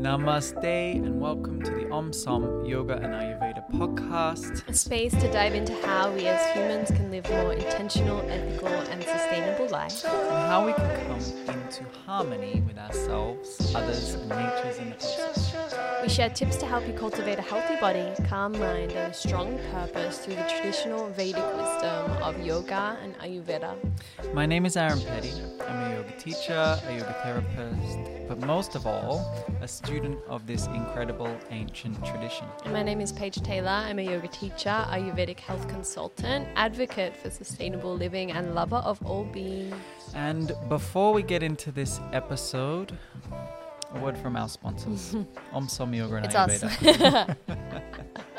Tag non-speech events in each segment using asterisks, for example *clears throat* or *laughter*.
Namaste and welcome to the Om Som Yoga and Ayurveda podcast. A space to dive into how we as humans can live more intentional, ethical, and sustainable lives. And how we can come into harmony with ourselves, others, and natures in the process. We share tips to help you cultivate a healthy body, calm mind, and a strong purpose through the traditional Vedic wisdom of yoga and Ayurveda. My name is Aaron Petty. I'm a yoga teacher, a yoga therapist, but most of all, a student of this incredible ancient tradition. And my name is Paige Taylor. I'm a yoga teacher, Ayurvedic health consultant, advocate for sustainable living, and lover of all beings. And before we get into this episode, a word from our sponsors, *laughs* Om Som Yoga and It's Ayurveda. us. *laughs*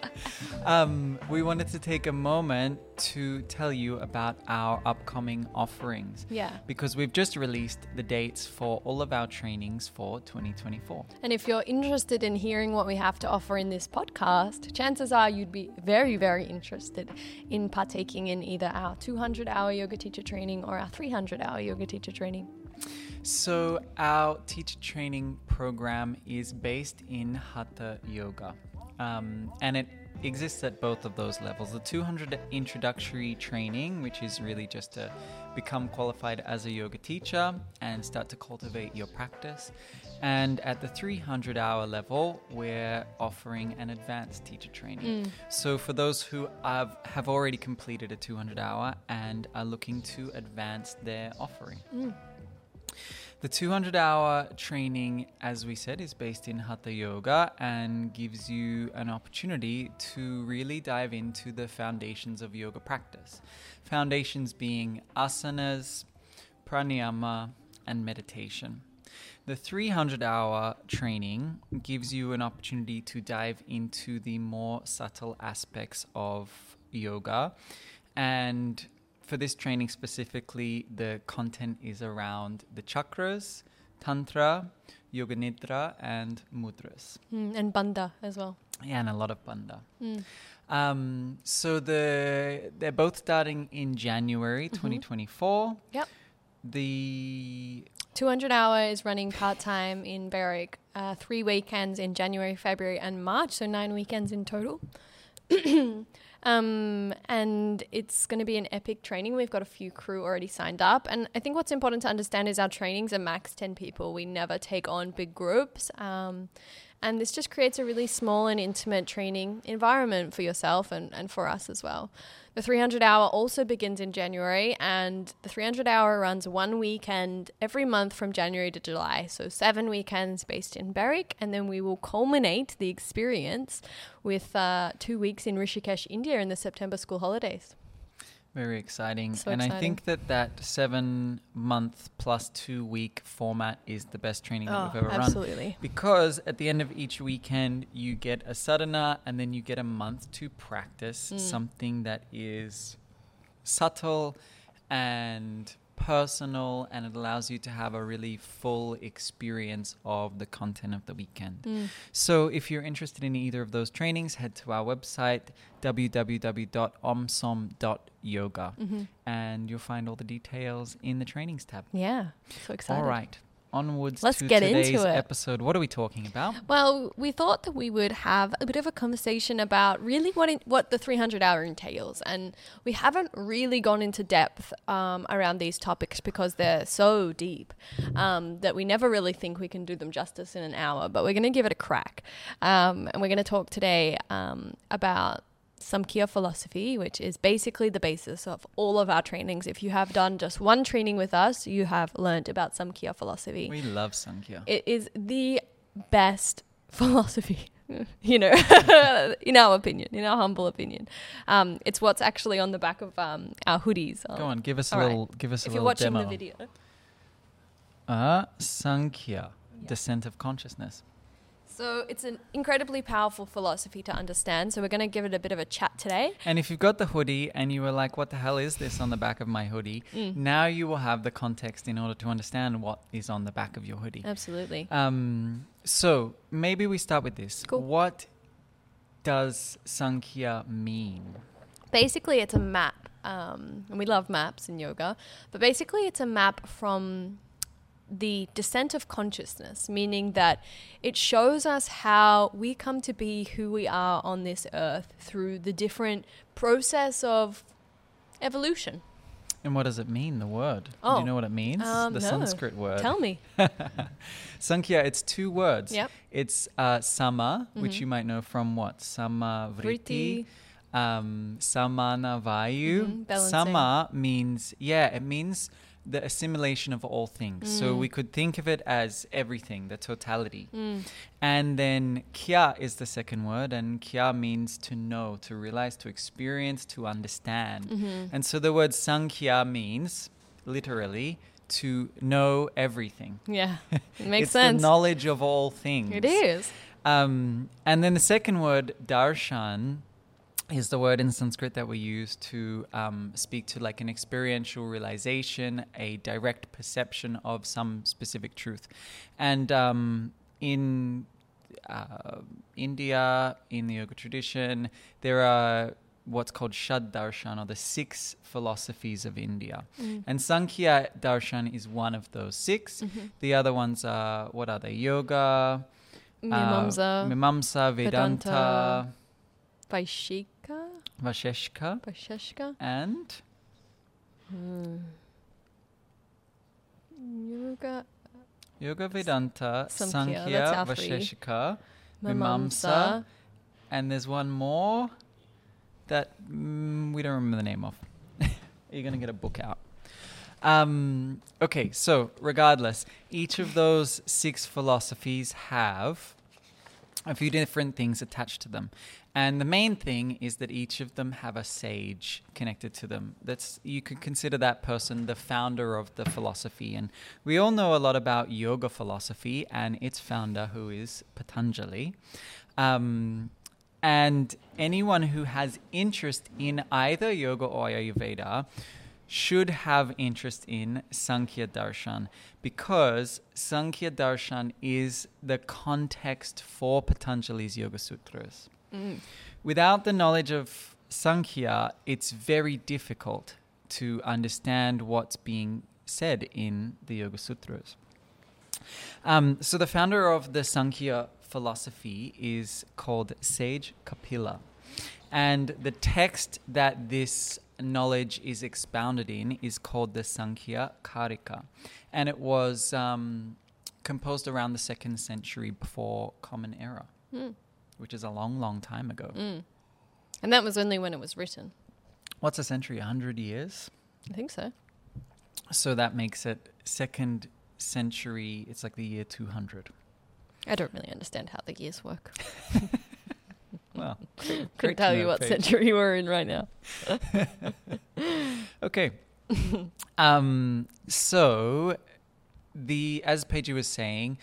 Um, we wanted to take a moment to tell you about our upcoming offerings yeah. because we've just released the dates for all of our trainings for 2024. And if you're interested in hearing what we have to offer in this podcast, chances are you'd be very, very interested in partaking in either our 200 hour yoga teacher training or our 300 hour yoga teacher training. So, our teacher training program is based in Hatha Yoga, um, and it exists at both of those levels. The 200 introductory training, which is really just to become qualified as a yoga teacher and start to cultivate your practice. And at the 300 hour level, we're offering an advanced teacher training. So, for those who have, have already completed a 200 hour and are looking to advance their offering. The 200 hour training, as we said, is based in Hatha Yoga and gives you an opportunity to really dive into the foundations of yoga practice. Foundations being asanas, pranayama, and meditation. The 300 hour training gives you an opportunity to dive into the more subtle aspects of yoga and for this training specifically, the content is around the chakras, tantra, yoga nidra, and mudras, Mm, and Bandha as well. Yeah, and a lot of bandha. Mm. Um, so the they're both starting in January 2024. Yep. The 200 hour is running part time in Berwick, uh, three weekends in January, February, and March, so nine weekends in total. *clears throat* um, and it's going to be an epic training. We've got a few crew already signed up. And I think what's important to understand is our trainings are max 10 people. We never take on big groups. Um, and this just creates a really small and intimate training environment for yourself and, and for us as well. The 300 hour also begins in January, and the 300 hour runs one weekend every month from January to July. So, seven weekends based in Berwick, and then we will culminate the experience with uh, two weeks in Rishikesh, India in the September school holidays. Very exciting, So and I think that that seven month plus two week format is the best training that we've ever run. Oh, absolutely. Because at the end of each weekend, you get a sadhana and then you get a month to practice Mm. something that is subtle and personal and it allows you to have a really full experience of the content of the weekend. Mm. So if you're interested in either of those trainings, head to our website www.omsom.yoga Mhm. and you'll find all the details in the trainings tab. Yeah, so excited. All right. Onwards Let's to get today's into it. episode. What are we talking about? Well, we thought that we would have a bit of a conversation about really what it, what the 300 hour entails, and we haven't really gone into depth um, around these topics because they're so deep um, that we never really think we can do them justice in an hour. But we're going to give it a crack, um, and we're going to talk today um, about Samkhya philosophy, which is basically the basis of all of our trainings. If you have done just one training with us, you have learned about Samkhya philosophy We love Sankhya. it is the best *laughs* philosophy you know *laughs* in our opinion in our humble opinion um, it's what's actually on the back of um, our hoodies Go on, give us a All right. little give us a if you're little watching demo. the video Uh, Sankhya, Yeah. descent of consciousness. So it's an incredibly powerful philosophy to understand so we're going to give it a bit of a chat today And if you've got the hoodie and you were like, what the hell is this on the back of my hoodie? Mm. Now you will have the context in order to understand what is on the back of your hoodie. absolutely Um, so maybe we start with this. Cool. What does Sankhya mean? basically it's a map um, and we love maps in yoga but basically it's a map from the descent of consciousness, meaning that it shows us how we come to be who we are on this earth through the different process of evolution. And what does it mean, the word? Do Oh. you know what it means? Um, the no. Sanskrit word. Tell me. *laughs* Sankhya, it's two words. Yep. It's uh, sama, which Mhm. you might know from what? Sama vritti, um, samana vayu. Mhm, balancing. Sama means, yeah, it means the assimilation of all things. So Mm. we could think of it as everything, the totality. Mm. And then kya is the second word, and kya means to know, to realize, to experience, to understand. Mhm. And so the word sankhya means literally to know everything. Yeah, *laughs* it makes it's sense. the knowledge of all things. It is. Um, and then the second word, darshan, is the word in Sanskrit that we use to um, speak to like an experiential realization, a direct perception of some specific truth. And um, in uh, India, in the yoga tradition, there are what's called Shad Darshan, or the six philosophies of India. Mm. And Sankhya Darshan is one of those 6 Mhm. The other ones are, what are they? Yoga, Mimamsa, uh, Mimamsa, Vedanta, Vedanta. Vaishika, Vasheshka, Vaisheshka. and Hmm. Yoga, Yoga, Vedanta, Samkhya, Sankhya, that's our three. Vasheshka, Mimamsa, Mimamsa. and there's one more that mm, we don't remember the name of. *laughs* You're going to get a book out. Um, okay, so regardless, each of those six philosophies have a few different things attached to them. And the main thing is that each of them have a sage connected to them. That's you could consider that person the founder of the philosophy. And we all know a lot about yoga philosophy and its founder, who is Patanjali. Um, and anyone who has interest in either yoga or Ayurveda should have interest in Sankhya Darshan because Sankhya Darshan is the context for Patanjali's Yoga Sutras. Mm. Without the knowledge of Sankhya, it's very difficult to understand what's being said in the Yoga Sutras. Um, so, the founder of the Sankhya philosophy is called Sage Kapila. And the text that this knowledge is expounded in is called the Sankhya Karika. And it was um, composed around the second century before Common Era, Mm. Which is a long, long time ago. Mm. And that was only when it was written. What's a century? 100 years? I think so. So that makes it second century, it's like the year 200. I don't really understand how the years work. *laughs* Well, *laughs* Couldn't tell you what Paige. century we're in right now. *laughs* Okay. um, so the as Peji was saying,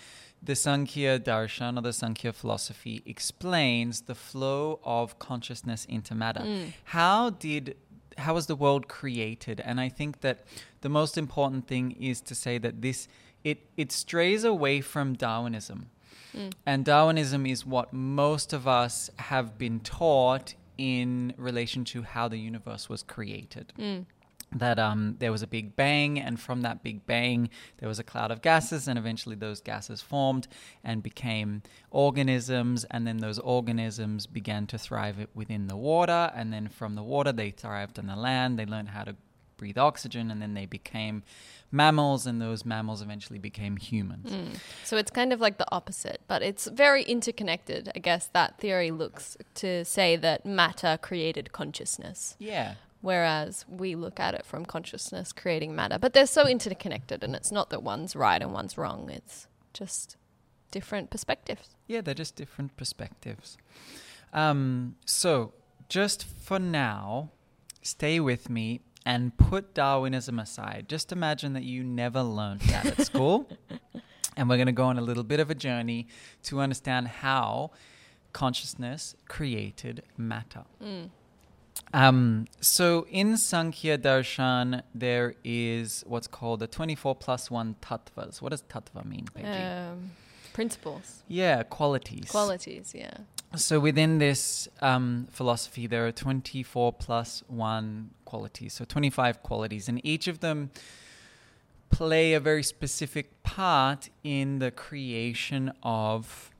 the Sankhya darshan or the Sankhya philosophy explains the flow of consciousness into matter. Mm. How did how was the world created? And I think that the most important thing is to say that this it it strays away from Darwinism. Mm. And Darwinism is what most of us have been taught in relation to how the universe was created. Mm. That um, there was a big bang, and from that big bang, there was a cloud of gases, and eventually those gases formed and became organisms, and then those organisms began to thrive within the water, and then from the water, they thrived on the land. They learned how to breathe oxygen, and then they became mammals, and those mammals eventually became humans. Mm. So it's kind of like the opposite, but it's very interconnected. I guess that theory looks to say that matter created consciousness, Yeah. Whereas we look at it from consciousness creating matter. But they're so interconnected, and it's not that one's right and one's wrong, it's just different perspectives. Yeah, they're just different perspectives. Um, so, just for now, stay with me and put Darwinism aside. Just imagine that you never learned that at school. *laughs* And we're going to go on a little bit of a journey to understand how consciousness created matter. Mm. Um, so in Sankhya Darshan, there is what's called the 24 plus 1 tattvas. What does tattva mean, Paige? Um, principles, yeah, qualities. qualities, yeah. So within this um, philosophy, there are 24 plus 1 qualities, so 25 qualities, and each of them play a very specific part in the creation of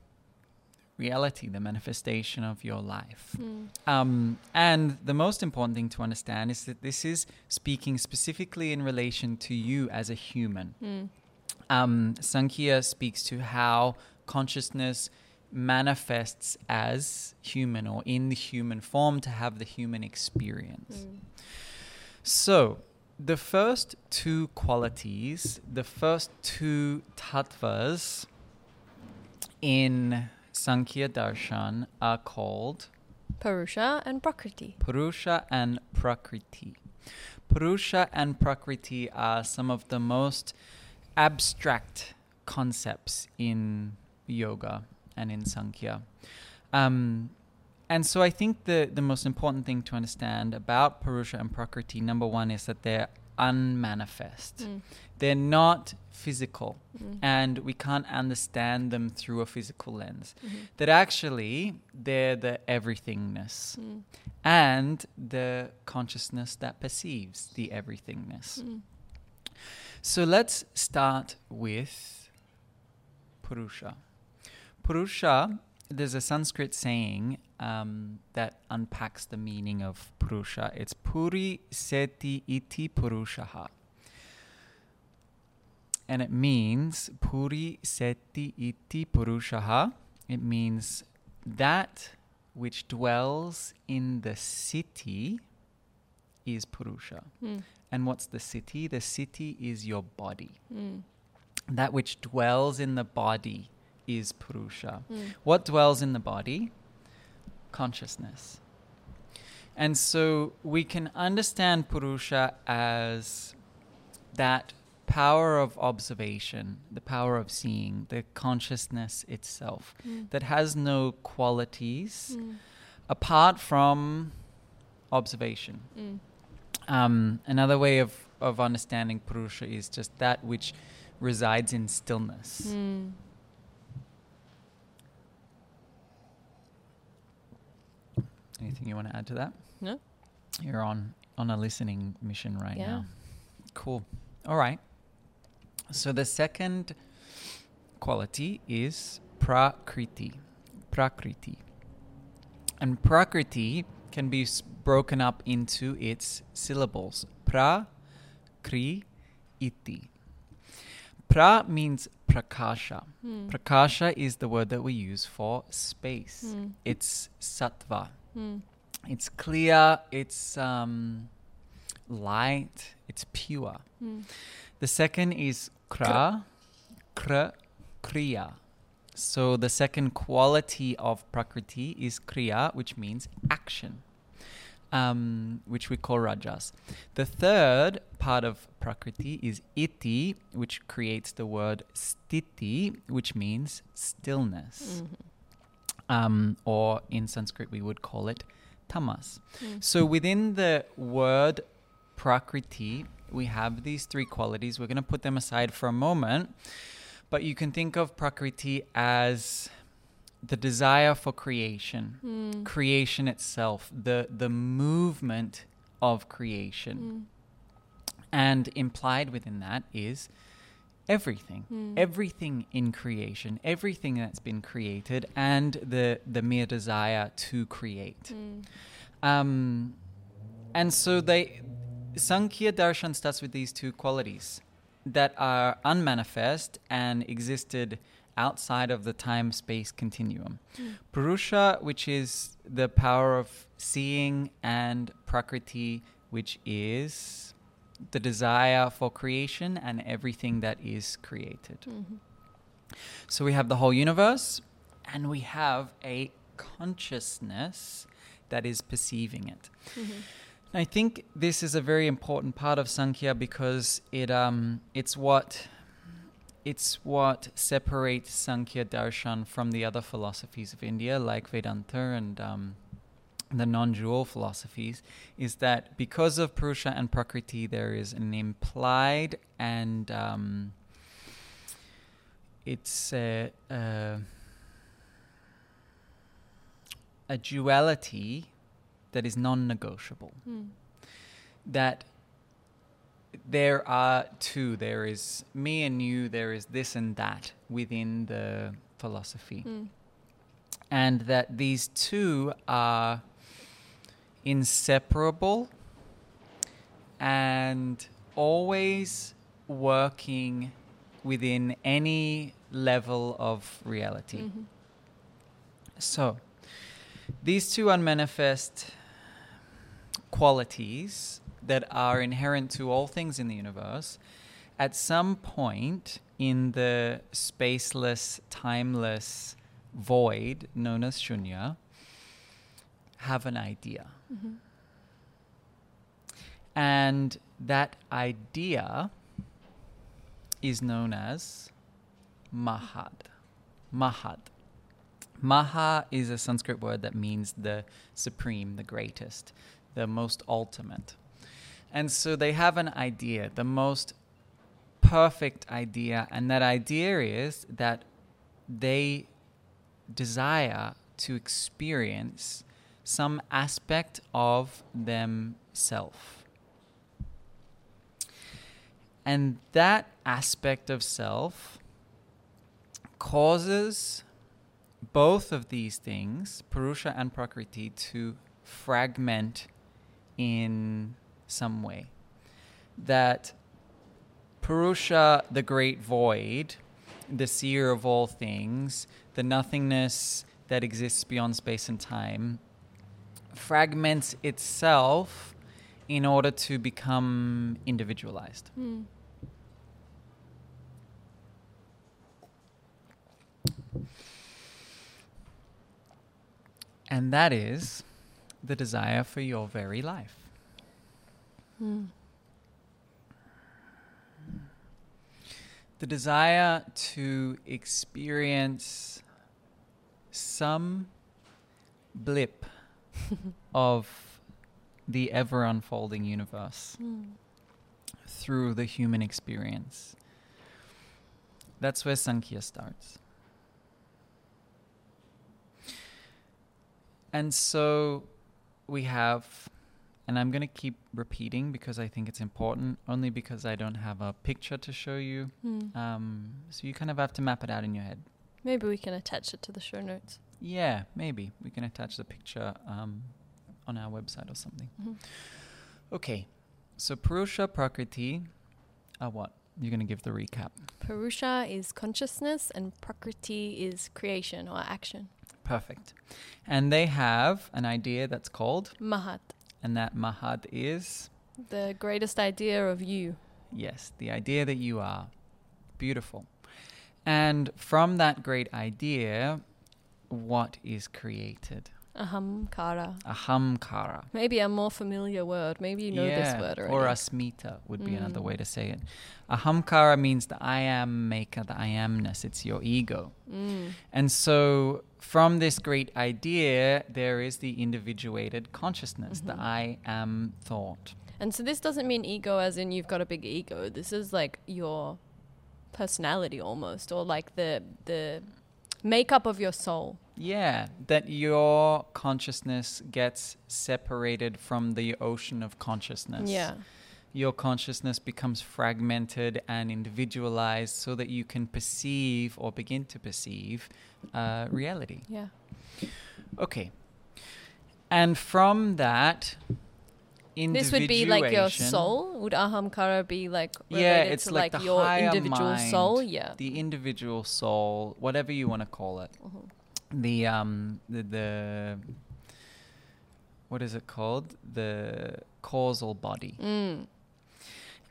reality, the manifestation of your life. Mm. Um, and the most important thing to understand is that this is speaking specifically in relation to you as a human. Mm. Um, Sankhya speaks to how consciousness manifests as human or in the human form to have the human experience. Mm. So, the first two qualities, the first two tattvas in Sankhya Darshan are called Purusha and Prakriti. Purusha and Prakriti. Purusha and Prakriti are some of the most abstract concepts in yoga and in Sankhya. Um, and so I think the, the most important thing to understand about Purusha and Prakriti, number one, is that they're unmanifest. Mm. They're not physical, Mm. and we can't understand them through a physical lens. Mhm. That actually, they're the everythingness Mm. and the consciousness that perceives the everythingness. Mm. So let's start with Purusha. Purusha, there's a Sanskrit saying um, that unpacks the meaning of Purusha. It's Puri Seti Iti Purushaha. And it means Puri Seti Iti Purushaha. It means that which dwells in the city is Purusha. Mm. And what's the city? The city is your body. Mm. That which dwells in the body is Purusha. Mm. What dwells in the body? Consciousness. And so we can understand Purusha as that power of observation, the power of seeing, the consciousness itself Mm. that has no qualities Mm. apart from observation. Mm. Um, another way of, of understanding Purusha is just that which resides in stillness. Anything you want to add to that? No. You're on on a listening mission right Yeah. now. Cool. All right. So the second quality is prakriti. Prakriti. And prakriti can be s- broken up into its syllables. Pra, kri, iti. Pra means prakasha. Mm. Prakasha is the word that we use for space. Mm. It's sattva. Mm. It's clear, it's um, light, it's pure. Mm. The second is kra, kra, kriya. So the second quality of prakriti is kriya, which means action, um, which we call rajas. The third part of prakriti is iti, which creates the word stiti, which means stillness. Mhm. Um, or in Sanskrit, we would call it tamas. Mm. So within the word prakriti, we have these three qualities. We're going to put them aside for a moment, but you can think of prakriti as the desire for creation, Mm. creation itself, the the movement of creation, Mm. and implied within that is everything. Mm. Everything in creation, everything that's been created, and the the mere desire to create. Mm. Um, and so they Sankhya Darshan starts with these two qualities that are unmanifest and existed outside of the time space continuum. Mm. Purusha, which is the power of seeing, and Prakriti, which is the desire for creation and everything that is created. Mhm. So we have the whole universe and we have a consciousness that is perceiving it. Mhm. I think this is a very important part of Sankhya because it um it's what it's what separates Sankhya Darshan from the other philosophies of India like Vedanta and um, the non-dual philosophies is that because of Purusha and Prakriti there is an implied and um, it's a, a, a duality that is non-negotiable Mm. that there are two. There is me and you. There is this and that within the philosophy, Mm. and that these two are inseparable and always working within any level of reality. Mhm. So, these two unmanifest qualities that are inherent to all things in the universe, at some point in the spaceless, timeless void known as Shunya, have an idea. Mhm. And that idea is known as Mahad. Mahad. Maha is a Sanskrit word that means the supreme, the greatest, the most ultimate. And so they have an idea, the most perfect idea, and that idea is that they desire to experience some aspect of themselves. And that aspect of self causes both of these things, Purusha and Prakriti, to fragment in some way. That Purusha, the great void, the seer of all things, the nothingness that exists beyond space and time, fragments itself in order to become individualized. Mm. And that is the desire for your very life. Mm. The desire to experience some blip *laughs* of the ever unfolding universe Mm. through the human experience. That's where Sankhya starts. And so we have, and I'm going to keep repeating because I think it's important, only because I don't have a picture to show you. Mm. Um, so you kind of have to map it out in your head. Maybe we can attach it to the show notes. Yeah, maybe. We can attach the picture um, on our website or something. Mhm. Okay, so Purusha Prakriti are what? You're going to give the recap. Purusha is consciousness and Prakriti is creation or action. Perfect. And they have an idea that's called, Mahat, and that Mahat is, the greatest idea of you. yes, the idea that you are. Beautiful. And from that great idea, what is created? Ahamkara. Ahamkara. Maybe a more familiar word. Maybe you know yeah, this word already. Or asmita would be another Mm. way to say it. Ahamkara means the I am maker, the I amness. It's your ego. Mm. And so, from this great idea, there is the individuated consciousness, the Mhm. I am thought. And so this doesn't mean ego as in you've got a big ego. This is like your personality almost or like the the makeup of your soul. Yeah, that your consciousness gets separated from the ocean of consciousness. Yeah. Your consciousness becomes fragmented and individualized so that you can perceive or begin to perceive uh, reality. Yeah. Okay. And from that, This would be like your soul. Would ahamkara be like related Yeah, it's to like like, your individual mind, soul? Yeah. the individual soul, whatever you want to call it. Mhm. The um the, the what is it called? The causal body. Mm.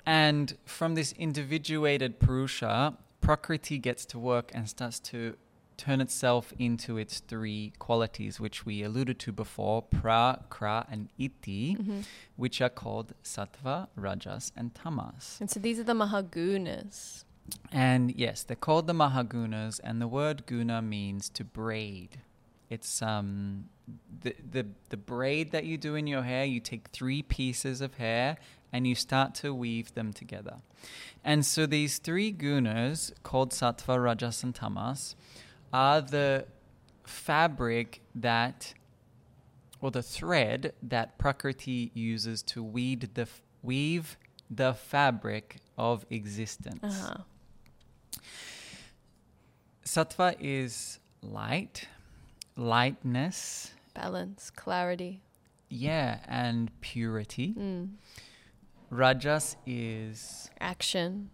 And from this individuated Purusha, Prakriti gets to work and starts to turn itself into its three qualities, which we alluded to before pra, kra, and iti, Mhm. which are called sattva, rajas, and tamas. And so these are the mahagunas. And yes, they're called the Mahagunas, and the word guna means to braid. It's um the the the braid that you do in your hair. You take three pieces of hair and you start to weave them together. And so these three gunas, called sattva, rajas, and tamas, are the fabric that, or the thread that Prakriti uses to weed the f- weave the fabric of existence. Uh-huh. Sattva is light, lightness, Balance, clarity. yeah, and purity. Mm. Rajas is Action.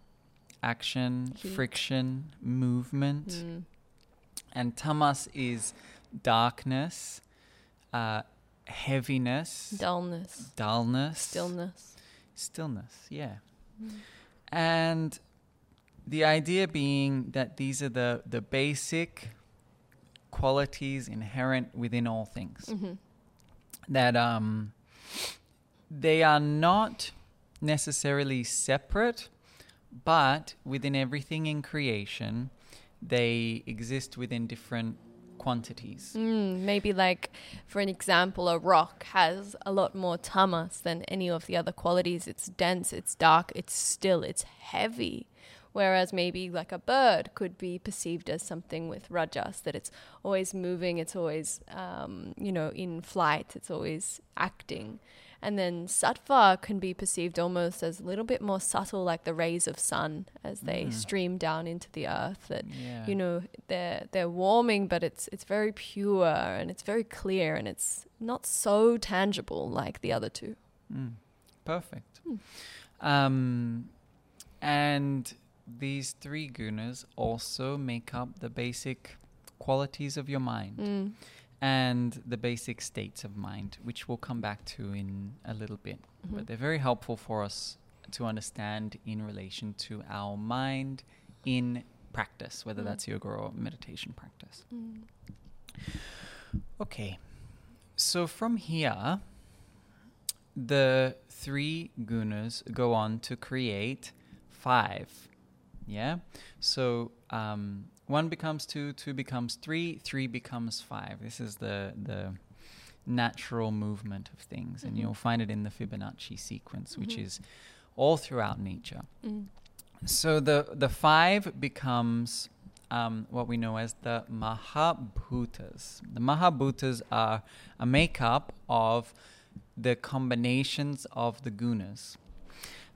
action, Heat. friction, movement. Mm. And tamas is darkness, uh, heaviness, Dullness. dullness, Stillness. stillness. Yeah. Mm. And the idea being that these are the, the basic qualities inherent within all things. Mhm. That um, they are not necessarily separate, but within everything in creation, they exist within different quantities. Mm, maybe like, for an example, a rock has a lot more tamas than any of the other qualities. It's dense, it's dark, it's still, it's heavy. Whereas maybe like a bird could be perceived as something with rajas, that it's always moving, it's always, um, you know, in flight, it's always acting. And then sattva can be perceived almost as a little bit more subtle, like the rays of sun as they Mm. stream down into the earth. That Yeah. you know they're they're warming but it's it's very pure and it's very clear and it's not so tangible like the other two Mm, perfect. Hmm. Um, and these three gunas also make up the basic qualities of your mind mm. And the basic states of mind, which we'll come back to in a little bit. Mhm. But they're very helpful for us to understand in relation to our mind in practice, whether Mm. that's yoga or meditation practice. Mm. Okay. So from here, the three gunas go on to create five. Yeah? So um, one becomes two, two becomes three, three becomes five. This is the, the natural movement of things. And Mhm. you'll find it in the Fibonacci sequence, which Mhm. is all throughout nature. Mm. So the the five becomes um, what we know as the Mahabhutas. The Mahabhutas are a makeup of the combinations of the gunas.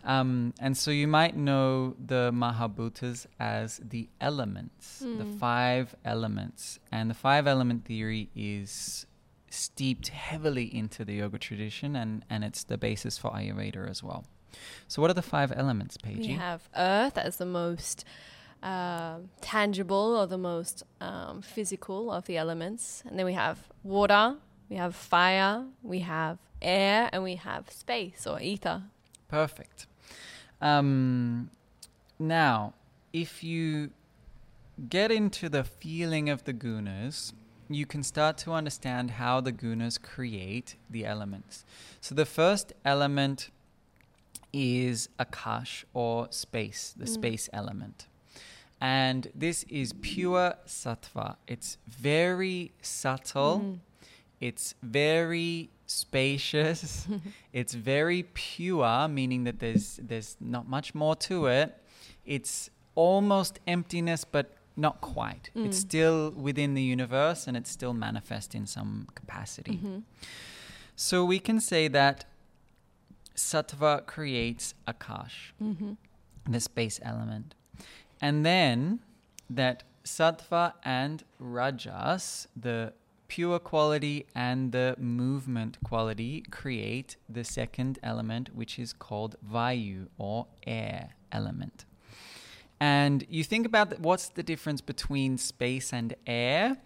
Um, and so you might know the Mahabhutas as the elements, the Mm. five elements. And the five element theory is steeped heavily into the yoga tradition and, and it's the basis for Ayurveda as well. So what are the five elements, Paige? we have earth as the most uh, tangible or the most um, physical of the elements and then we have water we have fire we have air and we have space or ether Perfect. Um, now, if you get into the feeling of the gunas, you can start to understand how the gunas create the elements. So the first element is akash or space, the Mm. space element. And this is pure sattva. It's very subtle. Mm. It's very spacious. *laughs* it's very pure, meaning that there's there's not much more to it. It's almost emptiness, but not quite. It's Mm. still within the universe, and it's still manifest in some capacity. Mhm. So we can say that sattva creates akash Mhm. the space element. And then that sattva and rajas, the pure quality and the movement quality, create the second element, which is called vayu or air element. And you think about what's the difference between space and air?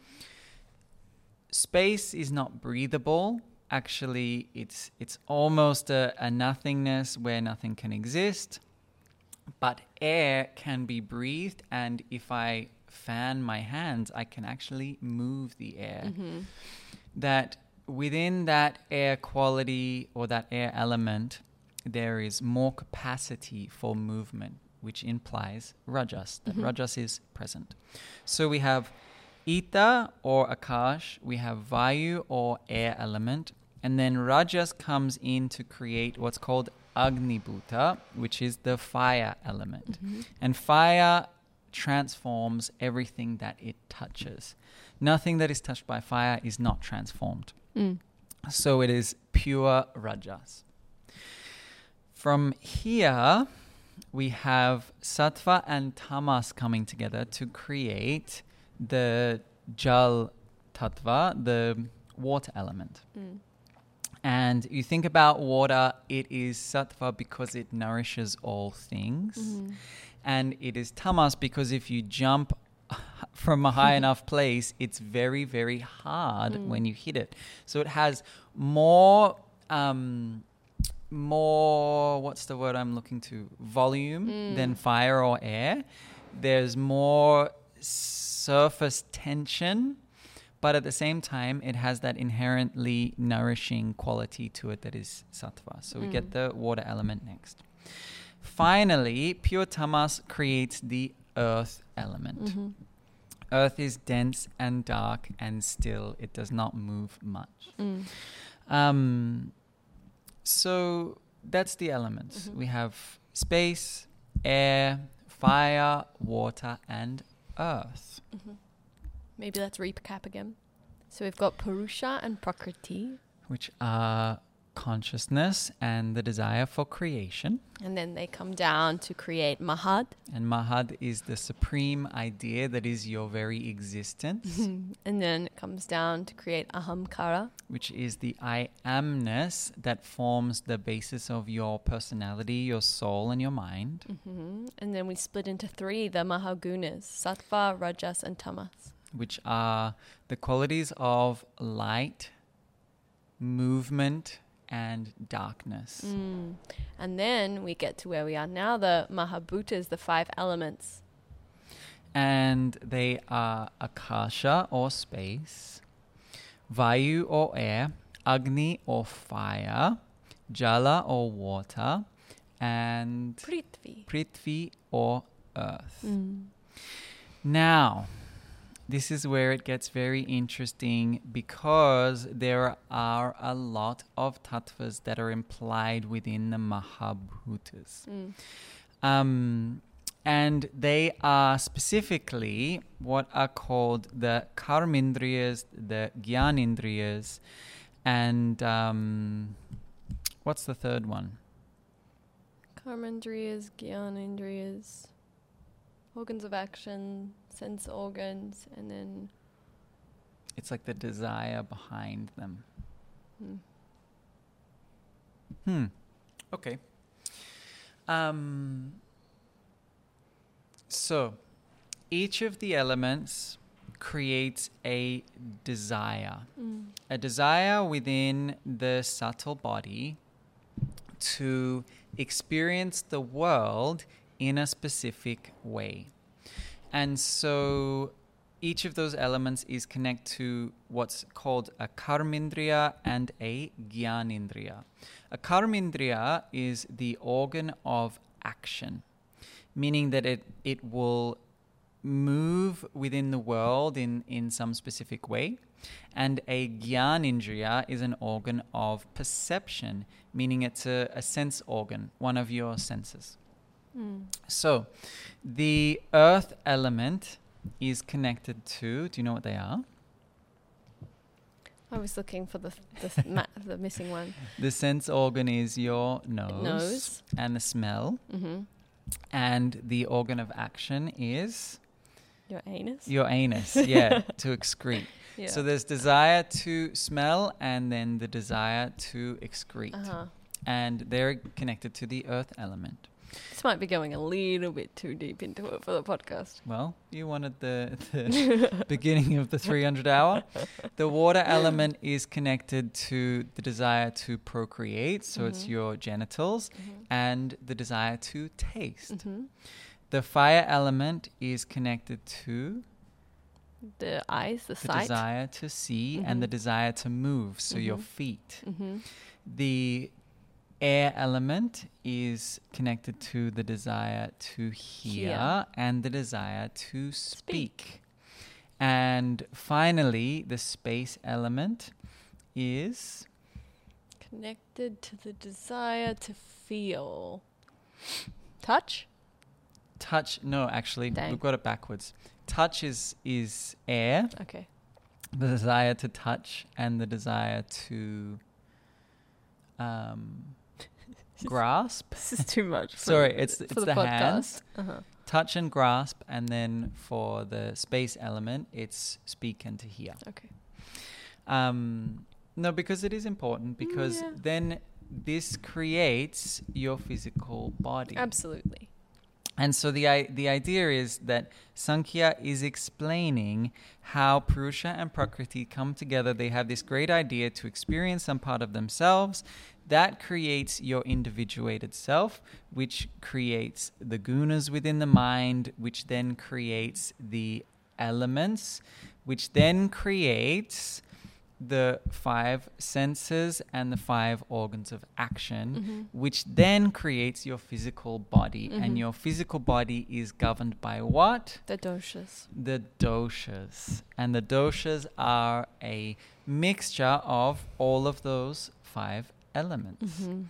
Space is not breathable. Actually, it's it's almost a, a nothingness where nothing can exist but air can be breathed and if i fan my hands i can actually move the air Mhm. that within that air quality or that air element there is more capacity for movement which implies rajas that Mhm. rajas is present so we have Ita or Akash, we have Vayu or air element, and then Rajas comes in to create what's called Agni Bhuta, which is the fire element. Mhm. And fire transforms everything that it touches. Nothing that is touched by fire is not transformed. Mm. So it is pure Rajas. From here, we have sattva and tamas coming together to create the jal tattva, the water element. Mm. And you think about water, it is sattva because it nourishes all things. Mhm. And it is tamas because if you jump *laughs* from a high enough *laughs* place, it's very, very hard Mm. when you hit it. So it has more, um, more, what's the word I'm looking to? Volume Mm. than fire or air. There's more surface tension but at the same time it has that inherently nourishing quality to it that is sattva so we get Mm. the water element next finally pure tamas creates the earth element Mhm. earth is dense and dark and still it does not move much Mm. um, so that's the elements Mhm. we have space air fire water and earth Mhm. Maybe let's recap again. So we've got Purusha and Prakriti, which are consciousness and the desire for creation. and then they come down to create Mahad, And Mahad is the supreme idea that is your very existence, *laughs* and then it comes down to create Ahamkara, which is the I amness that forms the basis of your personality, your soul, and your mind. hmm and then we split into three: the Mahagunas, Sattva, Rajas, and Tamas. which are the qualities of light, movement, and darkness. Mm. And then we get to where we are now: the Mahabhutas, the five elements. And they are Akasha or space, Vayu or air, Agni or fire, Jala or water, and Prithvi. Prithvi or earth. Mm. Now, this is where it gets very interesting because there are a lot of tattvas that are implied within the Mahabhutas. Mm. Um, and they are specifically what are called the karmindriyas, the gyanindriyas, and um, what's the third one? Karmendriyas, Gyanendriyas, organs of action, sense organs, and then It's like the desire behind them. hmm, Hmm. Okay. Um, so, each of the elements creates a desire. mm, A desire within the subtle body to experience the world in a specific way. And so each of those elements is connected to what's called a karmindriya and a gyanindriya. A karmindriya is the organ of action, meaning that it, it will move within the world in, in some specific way. And a gyanindriya is an organ of perception, meaning it's a, a sense organ, one of your senses. Mm. So, the earth element is connected to, do you know what they are? I was looking for the the, *laughs* ma- the missing one. The sense organ is your nose, Nose. and the smell, hmm and the organ of action is Your anus. your anus, *laughs* yeah, to excrete. yeah. So there's desire to smell and then the desire to excrete. uh-huh. And they're connected to the earth element. This might be going a little bit too deep into it for the podcast. Well, you wanted the, the *laughs* beginning of the 300 hour. The water element is connected to the desire to procreate, so it's Mhm. your genitals, and the desire to taste. hmm The fire element is connected to The eyes, the, the sight. desire to see and the Mhm. desire to move, so your Mhm. feet. hmm The air element is connected to the desire to hear, Hear. and the desire to speak. And finally, the space element is Connected to the desire to feel. Touch. touch. No, actually, Dang. we've got it backwards. Touch is is air, Okay. the desire to touch, and the desire to um, grasp. *laughs* This is too much. For Sorry, it's it's the, the, hands. Uh-huh. Touch and grasp, and then for the space element, it's speak and to hear. Okay. Um, no, because it is important because yeah. then this creates your physical body. Absolutely. And so the i- the idea is that Sankhya is explaining how Purusha and Prakriti come together. They have this great idea to experience some part of themselves. That creates your individuated self, which creates the gunas within the mind, which then creates the elements, which then creates the five senses and the five organs of action Mhm. which then creates your physical body. Mhm. And your physical body is governed by what? The doshas. The doshas. And the doshas are a mixture of all of those five elements. Mhm.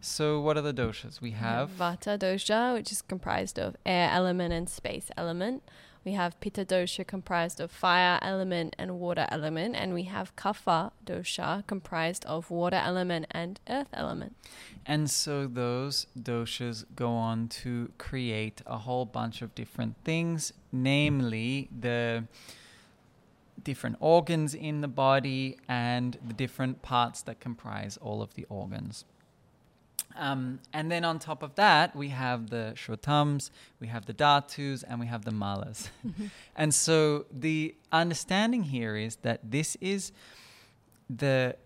So, what are the doshas? We We have Vata dosha, which is comprised of air element and space element. We have Pitta dosha comprised of fire element and water element, and we have Kapha dosha comprised of water element and earth element. And so those doshas go on to create a whole bunch of different things, namely the different organs in the body and the different parts that comprise all of the organs. Um, and then on top of that, we have the shrotams, we have the dhatus, and we have the malas. *laughs* and so the understanding here is that this is the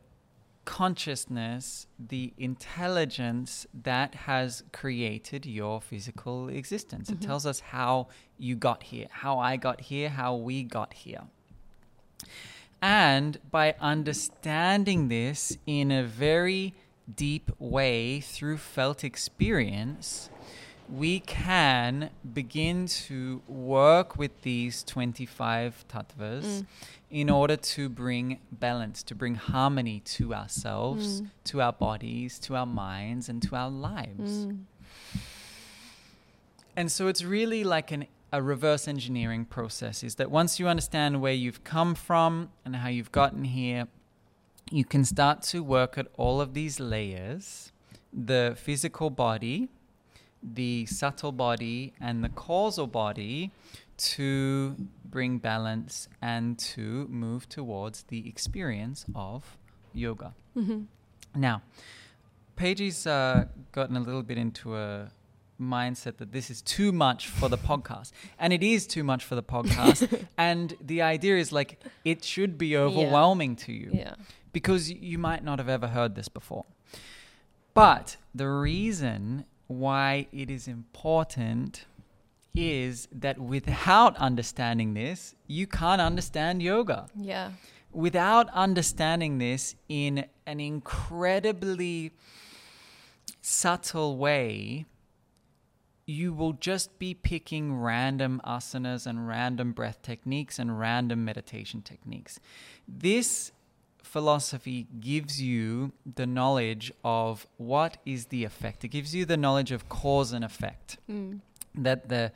consciousness, the intelligence that has created your physical existence. It Mhm. tells us how you got here, how I got here, how we got here. And by understanding this in a very deep way through felt experience, we can begin to work with these 25 tattvas Mm. in order to bring balance, to bring harmony to ourselves, Mm. to our bodies, to our minds, and to our lives. Mm. And so it's really like an, a reverse engineering process is that once you understand where you've come from and how you've gotten here, you can start to work at all of these layers the physical body, the subtle body, and the causal body to bring balance and to move towards the experience of yoga. Mhm. Now, Paige's uh, gotten a little bit into a mindset that this is too much for the podcast. And it is too much for the podcast. *laughs* and the idea is like, it should be overwhelming to you Yeah. because you might not have ever heard this before. But the reason why it is important is that without understanding this, you can't understand yoga Yeah. without understanding this in an incredibly subtle way, you will just be picking random asanas and random breath techniques and random meditation techniques. This philosophy gives you the knowledge of what is the effect. It gives you the knowledge of cause and effect Mm. that the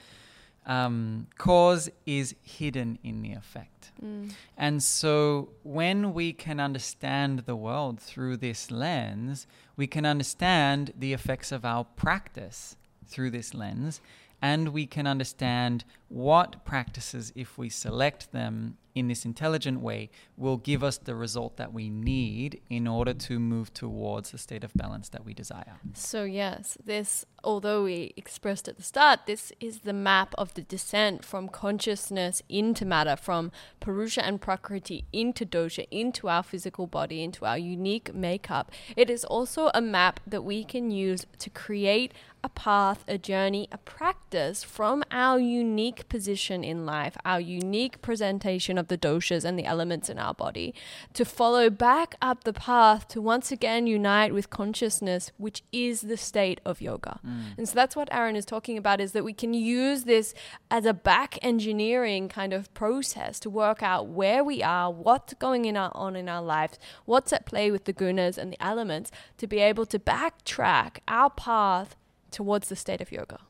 um, cause is hidden in the effect. Mm. And so when we can understand the world through this lens, we can understand the effects of our practice through this lens, and we can understand what practices, if we select them in this intelligent way, will give us the result that we need in order to move towards the state of balance that we desire. So yes, this although we expressed at the start, this is the map of the descent from consciousness into matter, from Purusha and Prakriti into dosha, into our physical body, into our unique makeup. It is also a map that we can use to create a path, a journey, a practice from our unique position in life, our unique presentation of the doshas and the elements in our body, to follow back up the path to once again unite with consciousness, which is the state of yoga. Mm. And so that's what Aaron is talking about is that we can use this as a back engineering kind of process to work out where we are, what's going in our, on in our lives, what's at play with the gunas and the elements to be able to backtrack our path towards the state of yoga.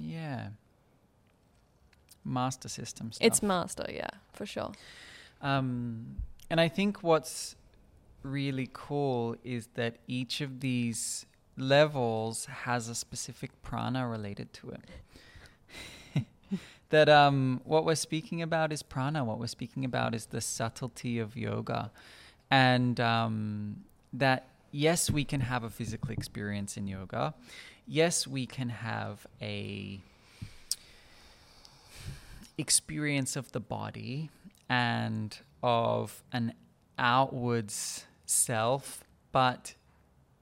Yeah. Master system stuff. It's master, yeah, for sure. Um, and I think what's really cool is that each of these levels has a specific prana related to it. *laughs* that um, what we're speaking about is prana. What we're speaking about is the subtlety of yoga, and um, that yes, we can have a physical experience in yoga. Yes, we can have a experience of the body and of an outwards self, but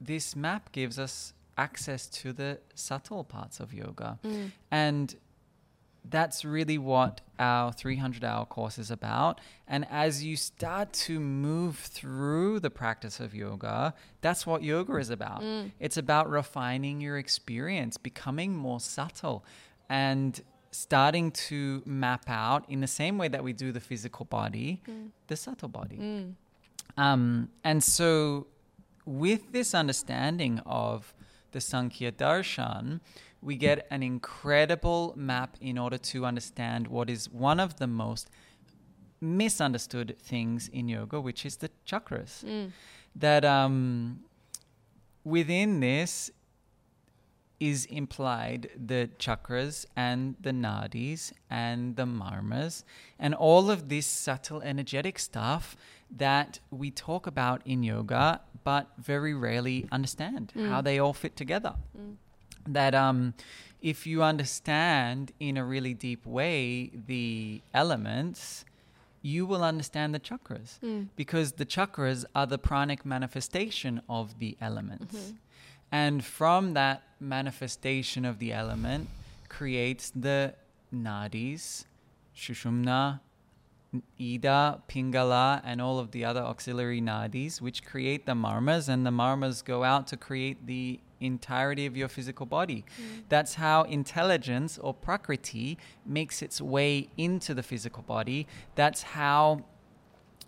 this map gives us access to the subtle parts of yoga. Mm. And that's really what our 300 hour course is about. And as you start to move through the practice of yoga, that's what yoga is about. Mm. It's about refining your experience, becoming more subtle, and starting to map out in the same way that we do the physical body, Mm. the subtle body. Mm. Um, and so, with this understanding of the Sankhya Darshan, we get an incredible map in order to understand what is one of the most misunderstood things in yoga, which is the chakras. Mm. That um, within this is implied the chakras and the nadis and the marmas and all of this subtle energetic stuff that we talk about in yoga but very rarely understand Mm. how they all fit together Mm. that um, if you understand in a really deep way the elements, you will understand the chakras Mm. because the chakras are the pranic manifestation of the elements. Mhm. And from that manifestation of the element creates the nadis, shushumna, Ida, Pingala, and all of the other auxiliary nadis, which create the marmas, and the marmas go out to create the entirety of your physical body. Mm. That's how intelligence or prakriti makes its way into the physical body. That's how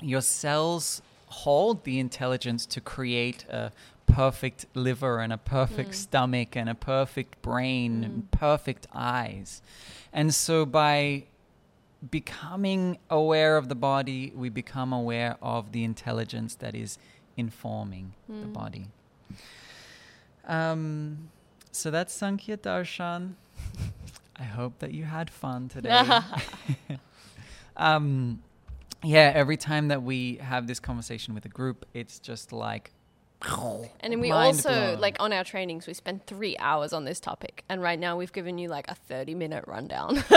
your cells hold the intelligence to create a perfect liver and a perfect Mm. stomach and a perfect brain and Mm. perfect eyes. And so by becoming aware of the body, we become aware of the intelligence that is informing the Mm. body. Um, so that's Sankhya Darshan. I hope that you had fun today. *laughs* *laughs* um, yeah, every time that we have this conversation with a group, it's just like. And then we also blown. like on our trainings we spend three hours on this topic, and right now we've given you like a thirty-minute rundown. *laughs*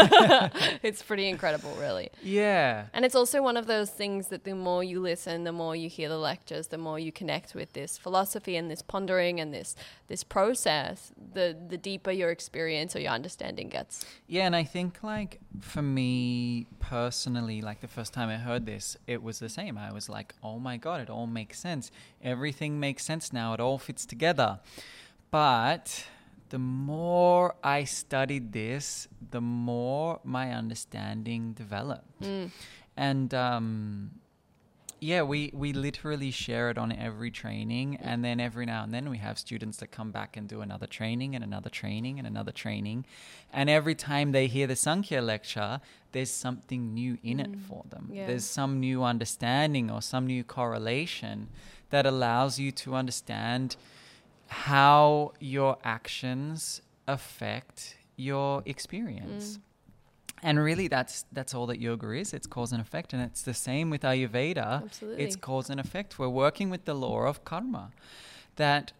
it's pretty incredible, really. Yeah. And it's also one of those things that the more you listen, the more you hear the lectures, the more you connect with this philosophy and this pondering and this this process, the the deeper your experience or your understanding gets. Yeah, and I think like for me personally, like the first time I heard this, it was the same. I was like, "Oh my god, it all makes sense. Everything makes sense now. It all fits together." But the more I studied this, the more my understanding developed. Mm. And um, yeah, we, we literally share it on every training. And then every now and then we have students that come back and do another training and another training and another training. And every time they hear the Sankhya lecture, there's something new in it Mm. for them. Yeah. There's some new understanding or some new correlation that allows you to understand how your actions affect your experience. Mm. And really, that's that's all that yoga is. It's cause and effect, and it's the same with Ayurveda. Absolutely. It's cause and effect. We're working with the law of karma, that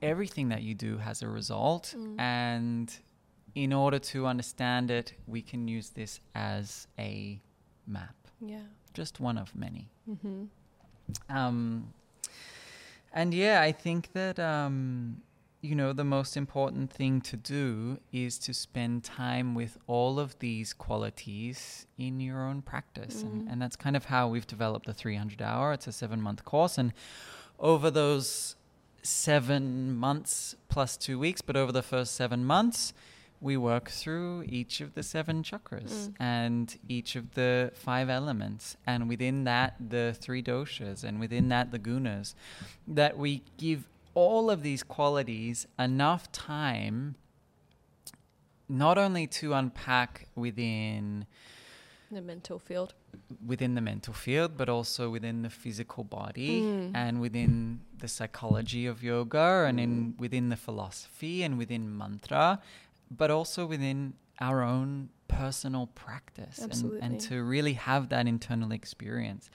everything that you do has a result, Mm. and in order to understand it, we can use this as a map, yeah. just one of many. Mm-hmm. Um, and yeah, I think that um, you know the most important thing to do is to spend time with all of these qualities in your own practice, and, Mhm. and that's kind of how we've developed the 300 hour. It's a seven month course, and over those seven months plus two weeks, but over the first seven months. We work through each of the seven chakras Mm. and each of the five elements, and within that, the three doshas, and within that, the gunas. That we give all of these qualities enough time not only to unpack within The mental field. within the mental field, but also within the physical body Mm. and within the psychology of yoga and in within the philosophy and within mantra, but also within our own personal practice and, and to really have that internal experience.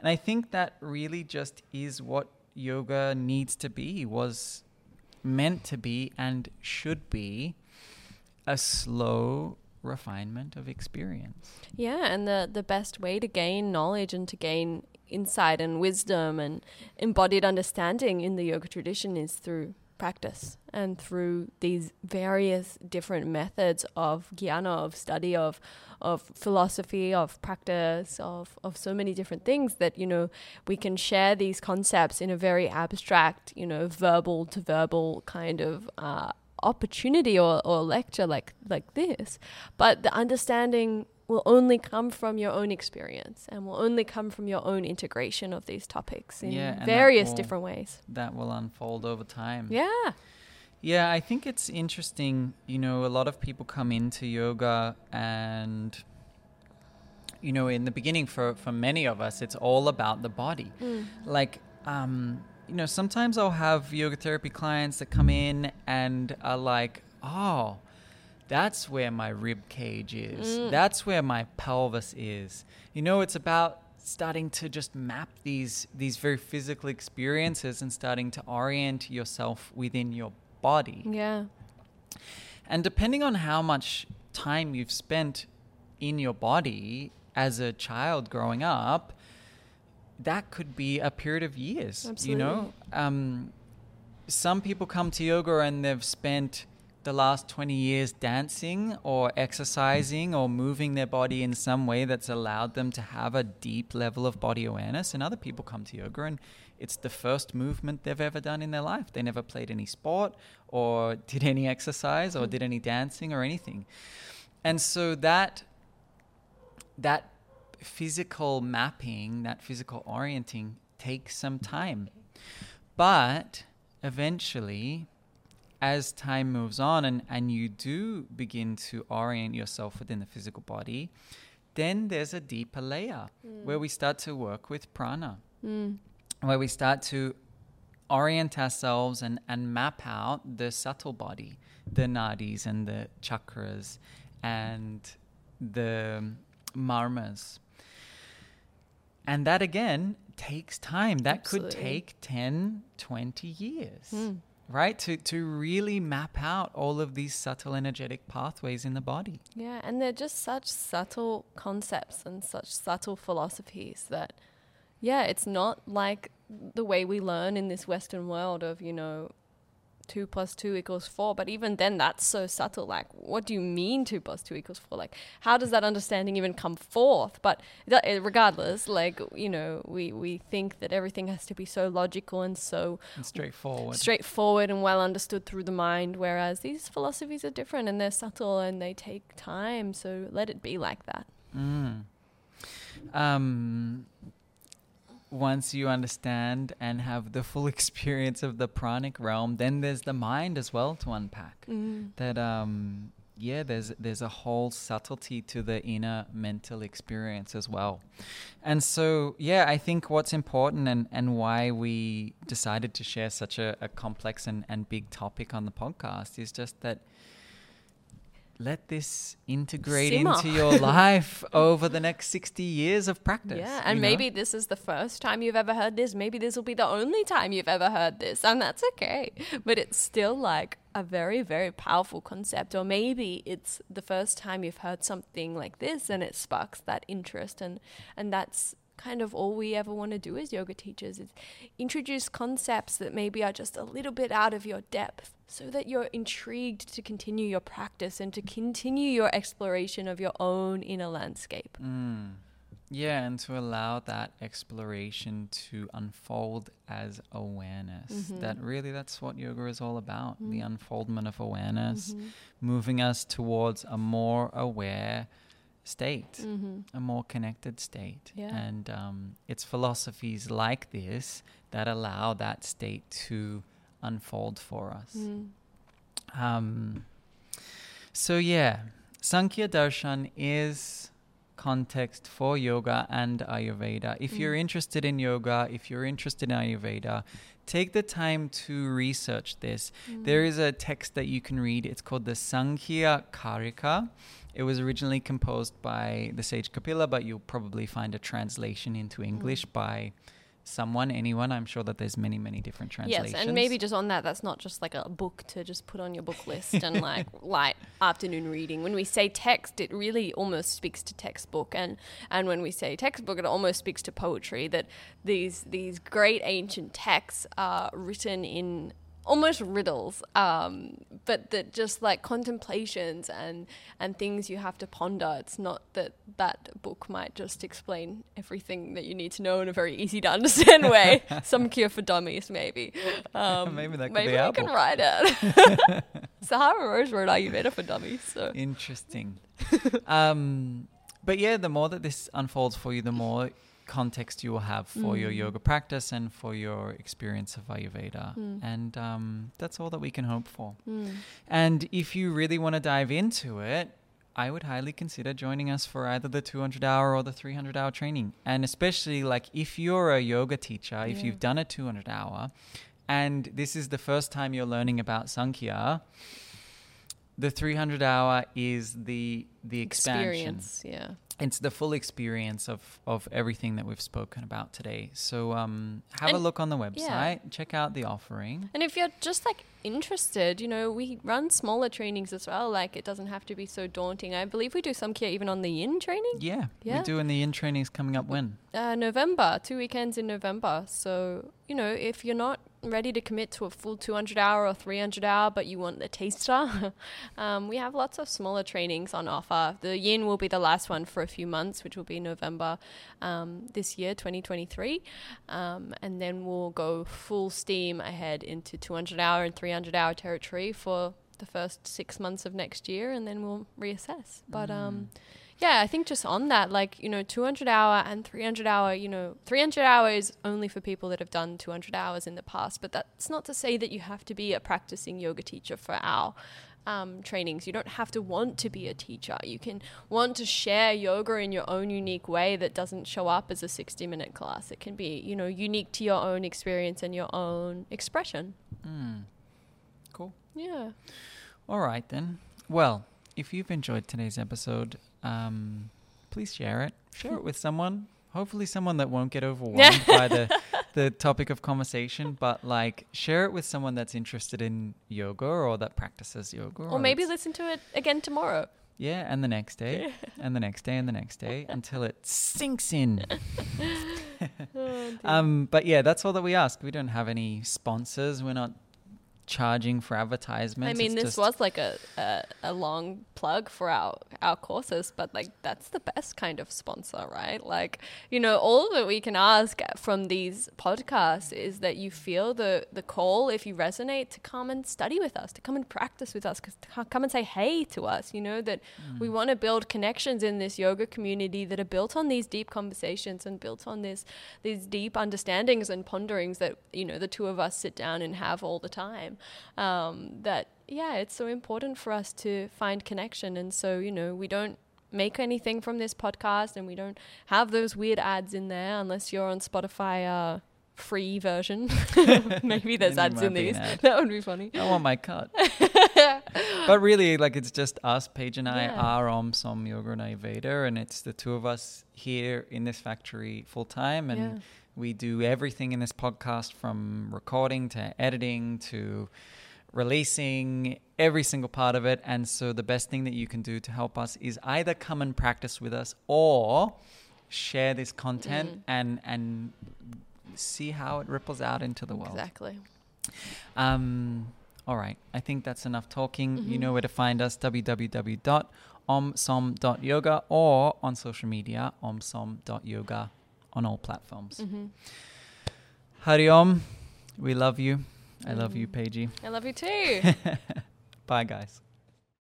And I think that really just is what yoga needs to be, was meant to be, and should be a slow refinement of experience. Yeah, and the the best way to gain knowledge and to gain insight and wisdom and embodied understanding in the yoga tradition is through practice and through these various different methods of jnana of study of of philosophy of practice of of so many different things that you know we can share these concepts in a very abstract you know verbal to verbal kind of uh, opportunity or, or lecture like like this. But the understanding will only come from your own experience and will only come from your own integration of these topics in Yeah, various will- different ways That will unfold over time. yeah Yeah, I think it's interesting. You know, a lot of people come into yoga and, you know, in the beginning, for, for many of us, it's all about the body. Mm. Like, um, you know, sometimes I'll have yoga therapy clients that come in and are like, oh, that's where my rib cage is. Mm. That's where my pelvis is. You know, it's about starting to just map these these very physical experiences and starting to orient yourself within your body. yeah And depending on how much time you've spent in your body as a child growing up, that could be a period of years. You know, um, some people come to yoga and they've spent the last 20 years dancing or exercising or moving their body in some way that's allowed them to have a deep level of body awareness. And other people come to yoga and it's the first movement they've ever done in their life. They never played any sport or *laughs* did any exercise or did any dancing or anything. And so that that physical mapping, that physical orienting takes some time. But eventually, as time moves on and, and you do begin to orient yourself within the physical body, then there's a deeper layer where we start to work with prana, Mm. where we start to orient ourselves and, and map out the subtle body, the nadis and the chakras and the marmas. And that again takes time. That could take 10, 20 years, Mm. Right? To, to really map out all of these subtle energetic pathways in the body. Yeah, and they're just such subtle concepts and such subtle philosophies that, yeah, it's not like the way we learn in this Western world of, you know, two plus two equals four. But even then, that's so subtle. Like, what do you mean two plus two equals four? Like, how does that understanding even come forth? But that- eh, regardless, like, you know, we, we think that everything has to be so logical and so And straightforward. straightforward and well understood through the mind, whereas these philosophies are different and they're subtle and they take time. So let it be like that. Mm. Um, once you understand and have the full *laughs* experience of the pranic realm, then there's the mind as well to unpack. That um, yeah, there's there's a whole subtlety to the inner mental experience as well. And so yeah, I think what's important and, and why we decided to share such a, a complex and, and big topic on the podcast is just that let this integrate Simmer. into your *laughs* life over the next 60 years of practice. Yeah, and you know? maybe this is the first time you've ever heard this. Maybe this will be the only time you've ever heard this, and that's okay. But it's still like a very, very powerful concept. Or maybe it's the first time you've heard something like this, and it sparks that interest, and and that's kind of all we ever want to do as yoga teachers is introduce concepts that maybe are just a little bit out of your depth so that you're intrigued to continue your practice and to continue your exploration of your own inner landscape. Mm. Yeah, and to allow that exploration to unfold as awareness. Mhm. That really, that's what yoga is all about the Mm. unfoldment of awareness, Mhm. moving us towards a more aware state, Mhm. a more connected state. Yeah. And um, it's philosophies like this that allow that state to unfold for us. Mm. Um, so yeah, Sankhya Darshan is context for yoga and Ayurveda. If you're interested in yoga, if you're interested in Ayurveda, take the time to research this. There is a text that you can read. It's called the Sankhya Karika. It was originally composed by the sage Kapila, but you'll probably find a translation into hmm. English by someone, anyone. I'm sure that there's many, many different translations. Yes, and maybe just on that, that's not just like a book to just put on your book list and *laughs* like light afternoon reading. When we say text, it really almost speaks to textbook, and and when we say textbook, it almost speaks to poetry. That these these great ancient texts are written in almost riddles um, but that just like contemplations and and things you have to ponder. It's not that that book might just explain everything that you need to know in a very easy to understand way. *laughs* Sankhya for dummies maybe. Um, *laughs* Maybe that could maybe be I can write it. *laughs* Sahara Rose wrote Ayurveda for dummies? So Interesting. um, but yeah, the more that this unfolds for you, the more context you will have for your Mm. yoga practice and for your experience of Ayurveda. Mm. And um, that's all that we can hope for. mm. And if you really want to dive into it, I would highly consider joining us for either the 200 hour or the 300 hour training. And especially like if you're a yoga teacher, if Yeah. you've done a 200 hour and this is the first time you're learning about Sankhya, the 300 hour is the the expansion. experience yeah It's the full experience of of everything that we've spoken about today. So um, have a look on the website, check out the offering. And if you're just like interested, you know, we run smaller trainings as well. Like it doesn't have to be so daunting. I believe we do Sankhya even on the yin training. Yeah, Yeah. we're doing the in trainings coming up when. Uh, November, two weekends yin November. So, you know, if you're not ready to commit to a full 200 hour or 300 hour, but you want the taster, *laughs* um, we have lots of smaller trainings on offer. The yin will be the last one for a few months, which will be November um, this year, 2023. Um, and then we'll go full steam ahead into 200 hour and 300 hour territory for the first six months of next year, and then we'll reassess. But, um, yeah, I think just on that, like, you know, 200 hour and 300 hour, you know, 300 hour is only for people that have done 200 hours in the past, but that's not to say that you have to be a practicing yoga teacher for our um, trainings. You don't have to want to be a teacher. You can want to share yoga in your own unique way that doesn't show up as a 60 minute class. It can be, you know, unique to your own experience and your own expression. Mm. Cool. Yeah. All right then. Well, if you've enjoyed today's episode, um, please share it. Share it with someone. Hopefully, someone that won't get overwhelmed *laughs* by the the topic of conversation, but like share it with someone that's interested in yoga or that practices yoga. Or maybe listen to it again tomorrow. yeah, and the next day, *laughs* and the next day, and the next day until it sinks in. Oh. *laughs* Um, but yeah, that's all that we ask. We don't have any sponsors. We're not charging for advertisements. I mean, It's this was like a, a a long plug for our our courses, but like that's the best kind of sponsor, right? Like you know, all that we can ask from these podcasts is that you feel the the call if you resonate to come and study with us, to come and practice with us, to come and say hey to us. You know that we want to build connections in this yoga community that are built on these deep conversations and built on this these deep understandings and ponderings that you know the two of us sit down and have all the time um, that yeah it's so important for us to find connection and so you know we don't make anything from this podcast and we don't have those weird ads in there unless you're on spotify uh, free version *laughs* maybe there's ads in these *laughs* that would be funny I want my cut. *laughs* but really, like it's just us, Paige and I Yeah. are Om Som Yoga and Ayurveda, and it's the two of us here in this factory full time, and Yeah. we do everything in this podcast from recording to editing to releasing every single part of it. And so the best thing that you can do to help us is either come and practice with us or share this content Mm. and and see how it ripples out into the world. exactly Um, all right. I think that's enough talking. You Mhm. know where to find us www.omsom.yoga or on social media omsom.yoga on all platforms. hmm Hari Om. We love you. I love you, Mm. Paigey. i love you too *laughs* Bye, guys.